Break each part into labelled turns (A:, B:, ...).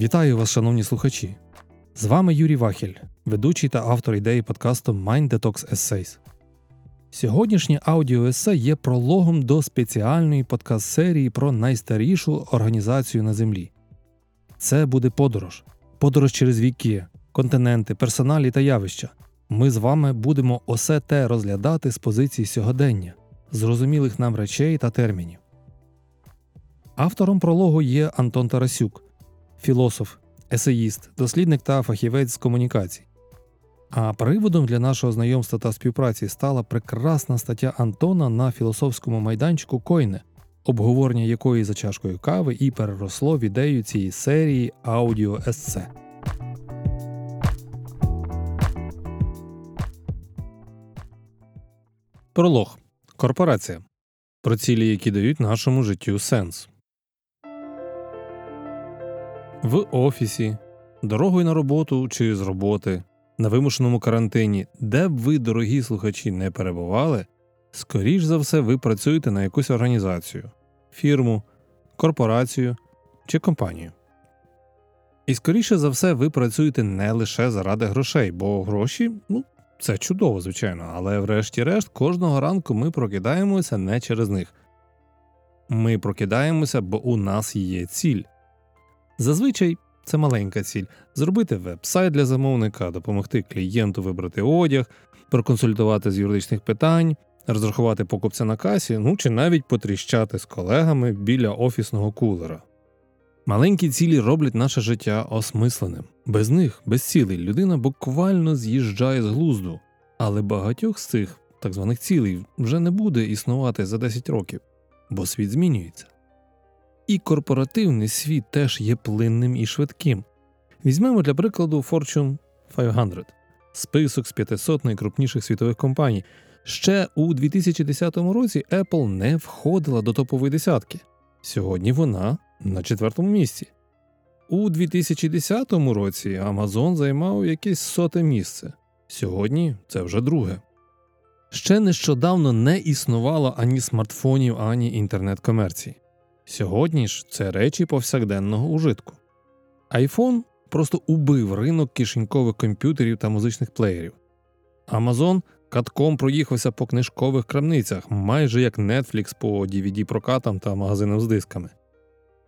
A: Вітаю вас, шановні слухачі! З вами Юрій Вахель, ведучий та автор ідеї подкасту Mind Detox Essays. Сьогоднішнє аудіоесе є прологом до спеціальної подкаст-серії про найстарішу організацію на Землі. Це буде подорож, подорож через віки, континенти, персоналі та явища. Ми з вами будемо усе те розглядати з позиції сьогодення, зрозумілих нам речей та термінів. Автором прологу є Антон Тарасюк, філософ, есеїст, дослідник та фахівець з комунікацій. А приводом для нашого знайомства та співпраці стала прекрасна стаття Антона на філософському майданчику Койне, обговорення якої за чашкою кави і переросло в ідею цієї серії аудіоессе. Пролог. Корпорація. Про цілі, які дають нашому життю сенс. В офісі, дорогою на роботу чи з роботи, на вимушеному карантині, де б ви, дорогі слухачі, не перебували, скоріш за все, ви працюєте на якусь організацію, фірму, корпорацію чи компанію. І скоріше за все, ви працюєте не лише заради грошей, бо гроші ну, це чудово, звичайно, але врешті-решт кожного ранку ми прокидаємося не через них. Ми прокидаємося, бо у нас є ціль. Зазвичай це маленька ціль зробити веб-сайт для замовника, допомогти клієнту вибрати одяг, проконсультувати з юридичних питань, розрахувати покупця на касі, ну чи навіть потріщати з колегами біля офісного кулера. Маленькі цілі роблять наше життя осмисленим. Без них, без цілей, людина буквально з'їжджає з глузду, але багатьох з цих так званих цілей вже не буде існувати за 10 років, бо світ змінюється. І корпоративний світ теж є плинним і швидким. Візьмемо для прикладу Fortune 500 список з 500 найкрупніших світових компаній. Ще у 2010 році Apple не входила до топової десятки. Сьогодні вона на четвертому місці. У 2010 році Amazon займав якесь соте місце. Сьогодні це вже друге. Ще нещодавно не існувало ані смартфонів, ані інтернет-комерції. Сьогодні ж це речі повсякденного ужитку. iPhone просто убив ринок кишенькових комп'ютерів та музичних плеєрів. Amazon катком проїхався по книжкових крамницях, майже як Netflix по dvd прокатам та магазинам з дисками.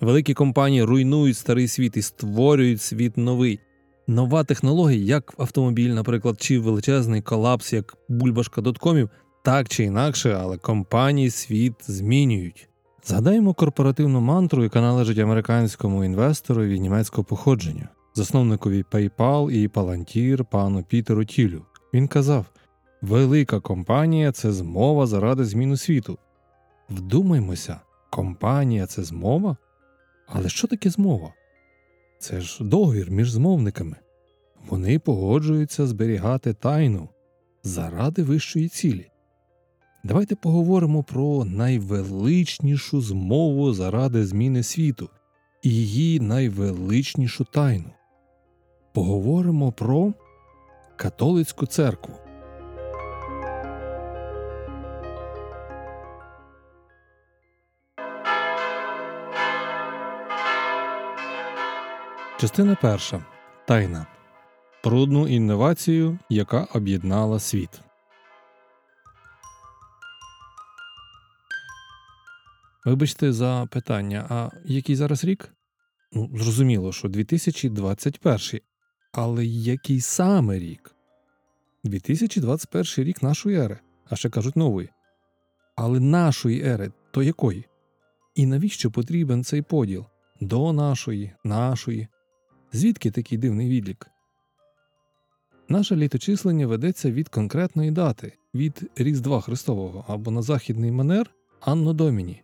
A: Великі компанії руйнують старий світ і створюють світ новий. Нова технологія, як автомобіль, наприклад, чи величезний колапс, як бульбашка доткомів, так чи інакше, але компанії світ змінюють. Згадаємо корпоративну мантру, яка належить американському інвесторові німецького походження, засновникові PayPal і Palantir пану Пітеру Тілю. Він казав: велика компанія це змова заради зміну світу. Вдумаймося, компанія це змова? Але що таке змова? Це ж договір між змовниками. Вони погоджуються зберігати тайну заради вищої цілі. Давайте поговоримо про найвеличнішу змову заради зміни світу і її найвеличнішу тайну. Поговоримо про католицьку церкву. Частина перша Тайна. Про одну інновацію, яка об'єднала світ. Вибачте за питання, а який зараз рік? Ну, зрозуміло, що 2021. Але який саме рік? 2021 рік нашої ери, а ще кажуть нової. Але нашої ери то якої? І навіщо потрібен цей поділ? До нашої, нашої. Звідки такий дивний відлік? Наше літочислення ведеться від конкретної дати, від Різдва Христового або на західний манер Анно Доміні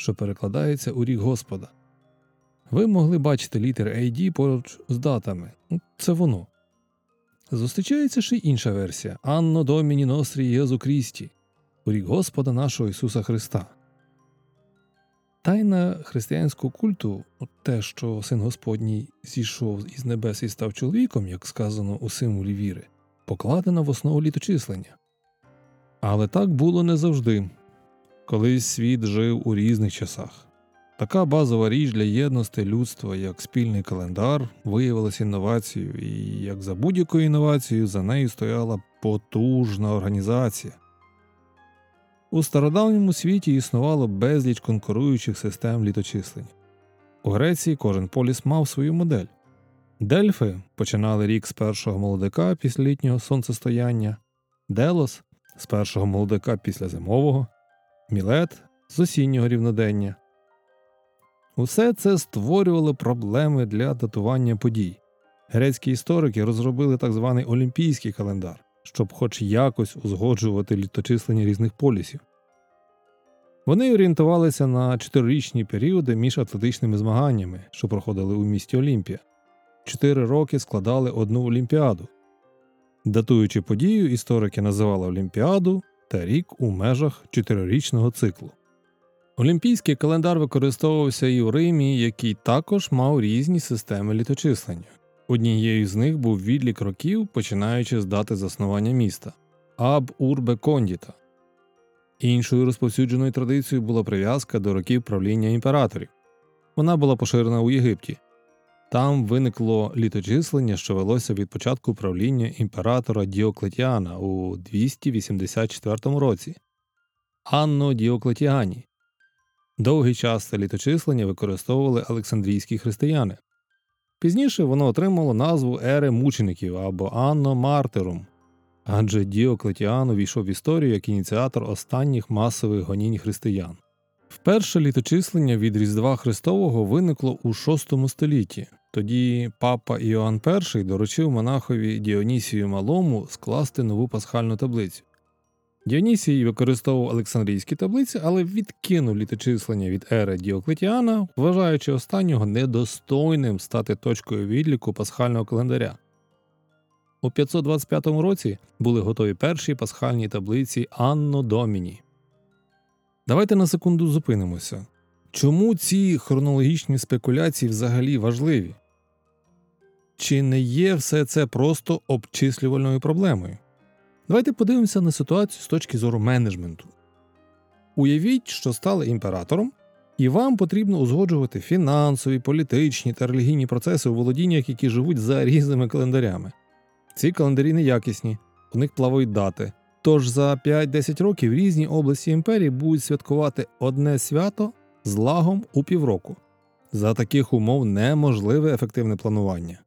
A: що перекладається у рік Господа. Ви могли бачити літер AD поруч з датами. Ну, це воно. Зустрічається ще й інша версія Анно Доміні Нострі Єзу Крісті, у рік Господа нашого Ісуса Христа. Тайна християнського культу, те, що син Господній зійшов із небес і став чоловіком, як сказано у символі віри, покладена в основу літочислення. Але так було не завжди. Колись світ жив у різних часах. Така базова річ для єдності людства, як спільний календар, виявилася інновацією, і як за будь-якою інновацією за нею стояла потужна організація. У стародавньому світі існувало безліч конкуруючих систем літочислення. У Греції кожен поліс мав свою модель. Дельфи починали рік з першого молодика після літнього сонцестояння, Делос з першого молодика після зимового, Мілет з осіннього рівнодення. Усе це створювало проблеми для датування подій. Грецькі історики розробили так званий олімпійський календар, щоб хоч якось узгоджувати літочислення різних полісів. Вони орієнтувалися на чотирирічні періоди між атлетичними змаганнями, що проходили у місті Олімпія. Чотири роки складали одну олімпіаду. Датуючи подію, історики називали Олімпіаду та рік у межах чотирирічного циклу. Олімпійський календар використовувався і у Римі, який також мав різні системи літочислення. Однією з них був відлік років, починаючи з дати заснування міста Аб Урбе Кондіта. Іншою розповсюдженою традицією була прив'язка до років правління імператорів. Вона була поширена у Єгипті. Там виникло літочислення, що велося від початку правління імператора Діоклетіана у 284 році Анно Діоклетіані. Довгий час це літочислення використовували Олександрійські християни. Пізніше воно отримало назву ери мучеників або Анно Мартерум, адже Діоклетіан увійшов в історію як ініціатор останніх масових гонінь християн. Вперше літочислення від Різдва Христового виникло у VI столітті. Тоді папа Іоанн І доручив монахові Діонісію Малому скласти нову пасхальну таблицю. Діонісій використовував Олександрійські таблиці, але відкинув літочислення від ери Діоклетіана, вважаючи останнього недостойним стати точкою відліку пасхального календаря. У 525 році були готові перші пасхальні таблиці Анно Доміні. Давайте на секунду зупинимося. Чому ці хронологічні спекуляції взагалі важливі? Чи не є все це просто обчислювальною проблемою? Давайте подивимося на ситуацію з точки зору менеджменту. Уявіть, що стали імператором, і вам потрібно узгоджувати фінансові, політичні та релігійні процеси у володіннях, які живуть за різними календарями. Ці календарі неякісні, у них плавають дати. Тож за 5-10 років різні області імперії будуть святкувати одне свято з лагом у півроку. За таких умов неможливе ефективне планування.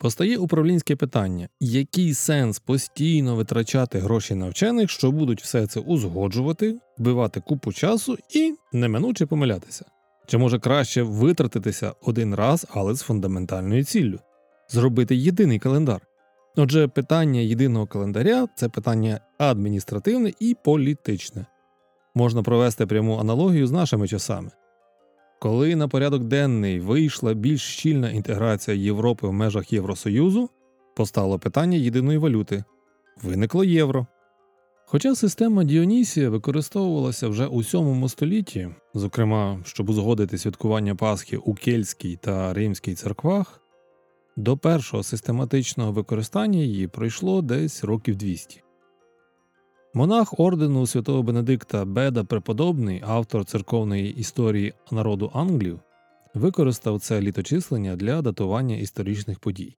A: Постає управлінське питання: який сенс постійно витрачати гроші на вчених, що будуть все це узгоджувати, вбивати купу часу і неминуче помилятися? Чи може краще витратитися один раз, але з фундаментальною ціллю зробити єдиний календар? Отже, питання єдиного календаря це питання адміністративне і політичне. Можна провести пряму аналогію з нашими часами. Коли на порядок денний вийшла більш щільна інтеграція Європи в межах Євросоюзу, постало питання єдиної валюти виникло євро. Хоча система Діонісія використовувалася вже у VII столітті, зокрема, щоб узгодити святкування Пасхи у Кельтській та Римській церквах, до першого систематичного використання її пройшло десь років 200. Монах ордену святого Бенедикта Беда Преподобний, автор церковної історії народу Англів, використав це літочислення для датування історичних подій.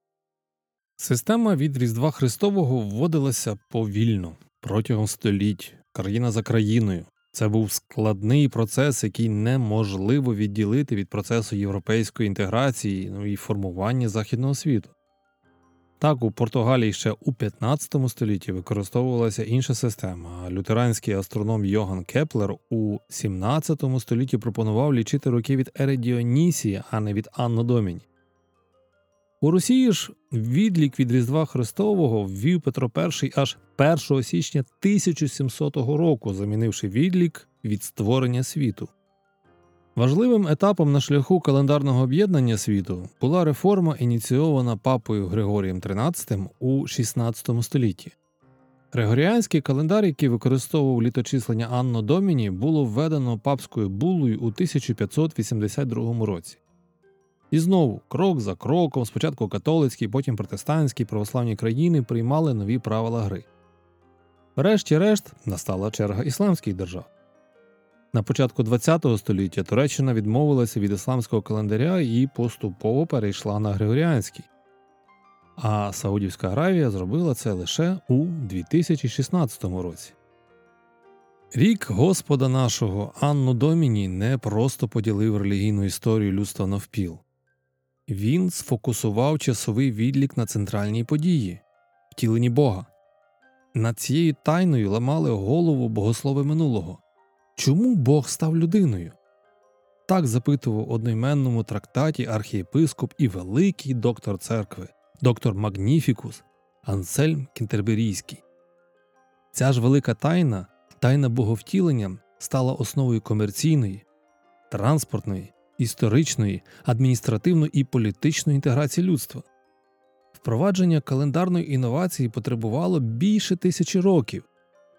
A: Система від Різдва Христового вводилася повільно протягом століть, країна за країною. Це був складний процес, який неможливо відділити від процесу європейської інтеграції ну і формування західного світу. Так, у Португалії ще у 15 столітті використовувалася інша система. Лютеранський астроном Йоган Кеплер у 17 столітті пропонував лічити роки від ери Діонісія, а не від Анно Доміні. У Росії ж відлік від Різдва Христового ввів Петро І аж 1 січня 1700 року, замінивши відлік від створення світу. Важливим етапом на шляху календарного об'єднання світу була реформа, ініційована папою Григорієм XIII у XVI столітті. Григоріанський календар, який використовував літочислення Анно Доміні, було введено папською булою у 1582 році. І знову, крок за кроком, спочатку католицькі, потім протестантські православні країни приймали нові правила гри. Врешті-решт настала черга ісламських держав. На початку ХХ століття Туреччина відмовилася від ісламського календаря і поступово перейшла на Григоріанський. А Саудівська Аравія зробила це лише у 2016 році. Рік Господа нашого Анну Доміні не просто поділив релігійну історію людства навпіл. Він сфокусував часовий відлік на центральній події втіленні Бога. Над цією тайною ламали голову богослови минулого. Чому Бог став людиною? Так запитував у одноіменному трактаті архієпископ і великий доктор церкви, доктор Магніфікус Ансельм Кінтерберійський. Ця ж велика тайна, тайна боговтілення, стала основою комерційної, транспортної, історичної, адміністративної і політичної інтеграції людства. Впровадження календарної інновації потребувало більше тисячі років,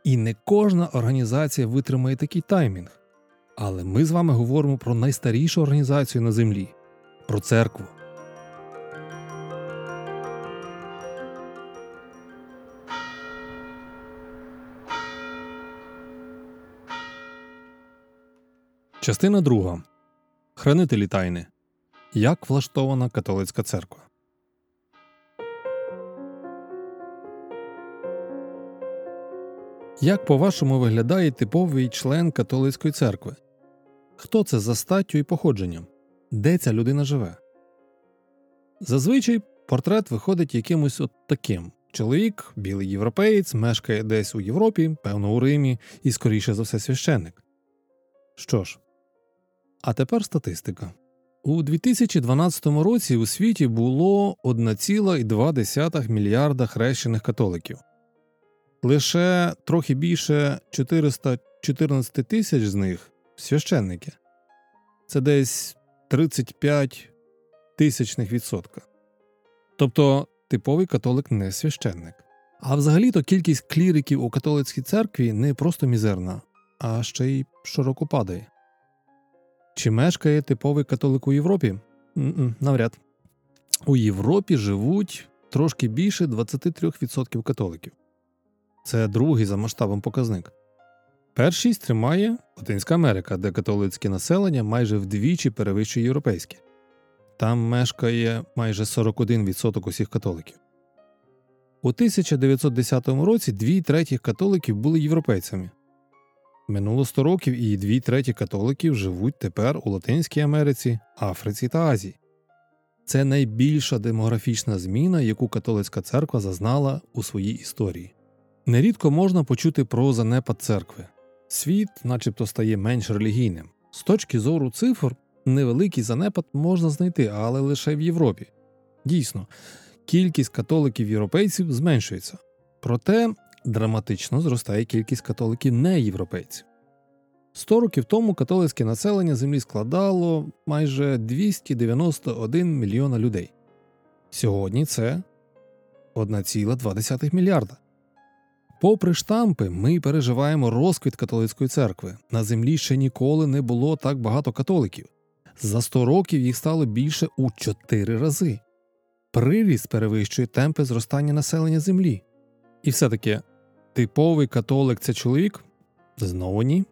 A: і не кожна організація витримає такий таймінг. Але ми з вами говоримо про найстарішу організацію на землі про церкву. Частина друга. Хранителі тайни. Як влаштована католицька церква. Як по-вашому виглядає типовий член католицької церкви? Хто це за статтю і походженням? Де ця людина живе? Зазвичай портрет виходить якимось от таким. Чоловік, білий європеєць, мешкає десь у Європі, певно, у Римі, і, скоріше за все, священник. Що ж, а тепер статистика. У 2012 році у світі було 1,2 мільярда хрещених католиків. Лише трохи більше 414 тисяч з них священники. Це десь 35 тисячних відсотка. Тобто типовий католик не священник. А взагалі-то кількість кліриків у католицькій церкві не просто мізерна, а ще й широко падає. Чи мешкає типовий католик у Європі? Н-н, навряд. У Європі живуть трошки більше 23% католиків. Це другий за масштабом показник. Першість тримає Латинська Америка, де католицьке населення майже вдвічі перевищує європейське. Там мешкає майже 41% усіх католиків. У 1910 році дві третіх католиків були європейцями. Минуло 100 років і дві треті католиків живуть тепер у Латинській Америці, Африці та Азії. Це найбільша демографічна зміна, яку католицька церква зазнала у своїй історії. Нерідко можна почути про занепад церкви. Світ, начебто, стає менш релігійним. З точки зору цифр, невеликий занепад можна знайти, але лише в Європі. Дійсно, кількість католиків-європейців зменшується. Проте драматично зростає кількість католиків неєвропейців. Сто років тому католицьке населення землі складало майже 291 мільйона людей. Сьогодні це 1,2 мільярда. Попри штампи, ми переживаємо розквіт католицької церкви. На землі ще ніколи не було так багато католиків. За 100 років їх стало більше у 4 рази. Приріст перевищує темпи зростання населення землі. І все таки типовий католик це чоловік? Знову ні.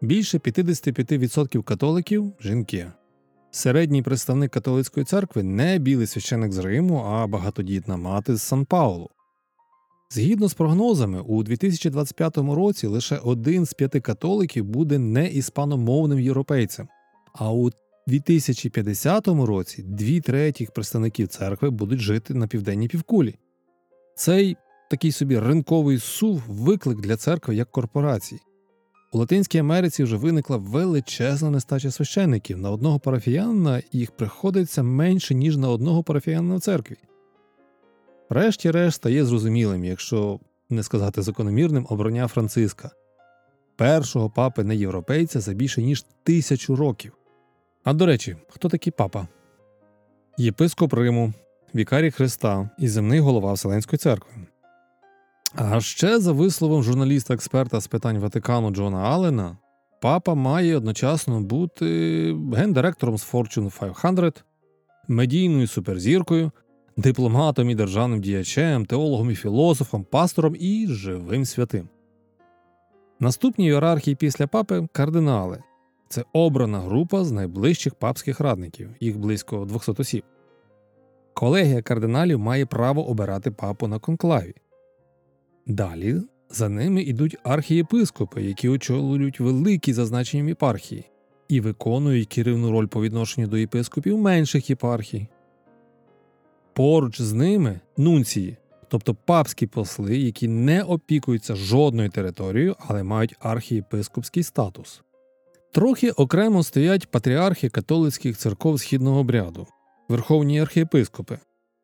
A: Більше 55% католиків жінки. Середній представник католицької церкви не білий священик з Риму, а багатодітна мати з Сан Паулу. Згідно з прогнозами, у 2025 році лише один з п'яти католиків буде не іспаномовним європейцем, а у 2050 році дві третіх представників церкви будуть жити на південній півкулі. Цей такий собі ринковий сув виклик для церкви як корпорації. У Латинській Америці вже виникла величезна нестача священників. На одного парафіянина їх приходиться менше, ніж на одного парафіянина в церкві. Врешті-решт стає зрозумілим, якщо не сказати закономірним, обрання Франциска, першого папи не європейця за більше ніж тисячу років. А до речі, хто такий папа? Єпископ Риму, вікарій Христа і земний голова Вселенської церкви. А ще, за висловом журналіста-експерта з питань Ватикану Джона Аллена, папа має одночасно бути гендиректором з Fortune 500, медійною суперзіркою, дипломатом і державним діячем, теологом і філософом, пастором і живим святим. Наступні ієрархії після папи кардинали. Це обрана група з найближчих папських радників, їх близько 200 осіб. Колегія кардиналів має право обирати папу на конклаві. Далі за ними йдуть архієпископи, які очолюють великі зазначені єпархії і виконують керівну роль по відношенню до єпископів менших єпархій. Поруч з ними нунції, тобто папські посли, які не опікуються жодною територією, але мають архієпископський статус. Трохи окремо стоять патріархи католицьких церков східного обряду, верховні архієпископи,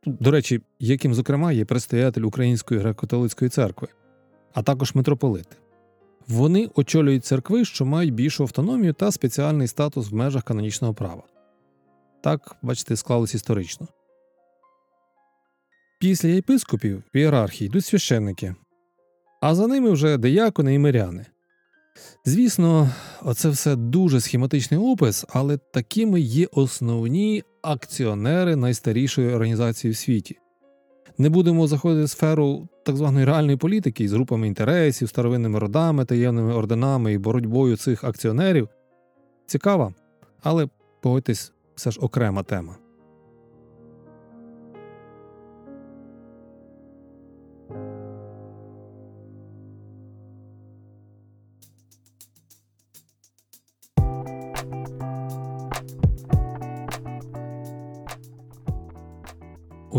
A: до речі, яким, зокрема, є предстоятель Української греко-католицької церкви, а також митрополити. Вони очолюють церкви, що мають більшу автономію та спеціальний статус в межах канонічного права. Так, бачите, склалось історично. Після єпископів в ієрархії йдуть священники, а за ними вже диякони і миряни. Звісно, оце все дуже схематичний опис, але такими є основні акціонери найстарішої організації в світі. Не будемо заходити в сферу так званої реальної політики з групами інтересів, старовинними родами, таємними орденами і боротьбою цих акціонерів. Цікава, але погодьтесь, все ж окрема тема.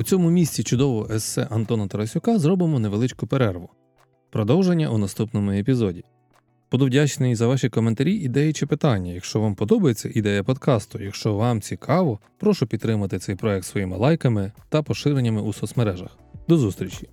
A: У цьому місці чудового есе Антона Тарасюка зробимо невеличку перерву. Продовження у наступному епізоді. Буду вдячний за ваші коментарі, ідеї чи питання. Якщо вам подобається ідея подкасту, якщо вам цікаво, прошу підтримати цей проект своїми лайками та поширеннями у соцмережах. До зустрічі!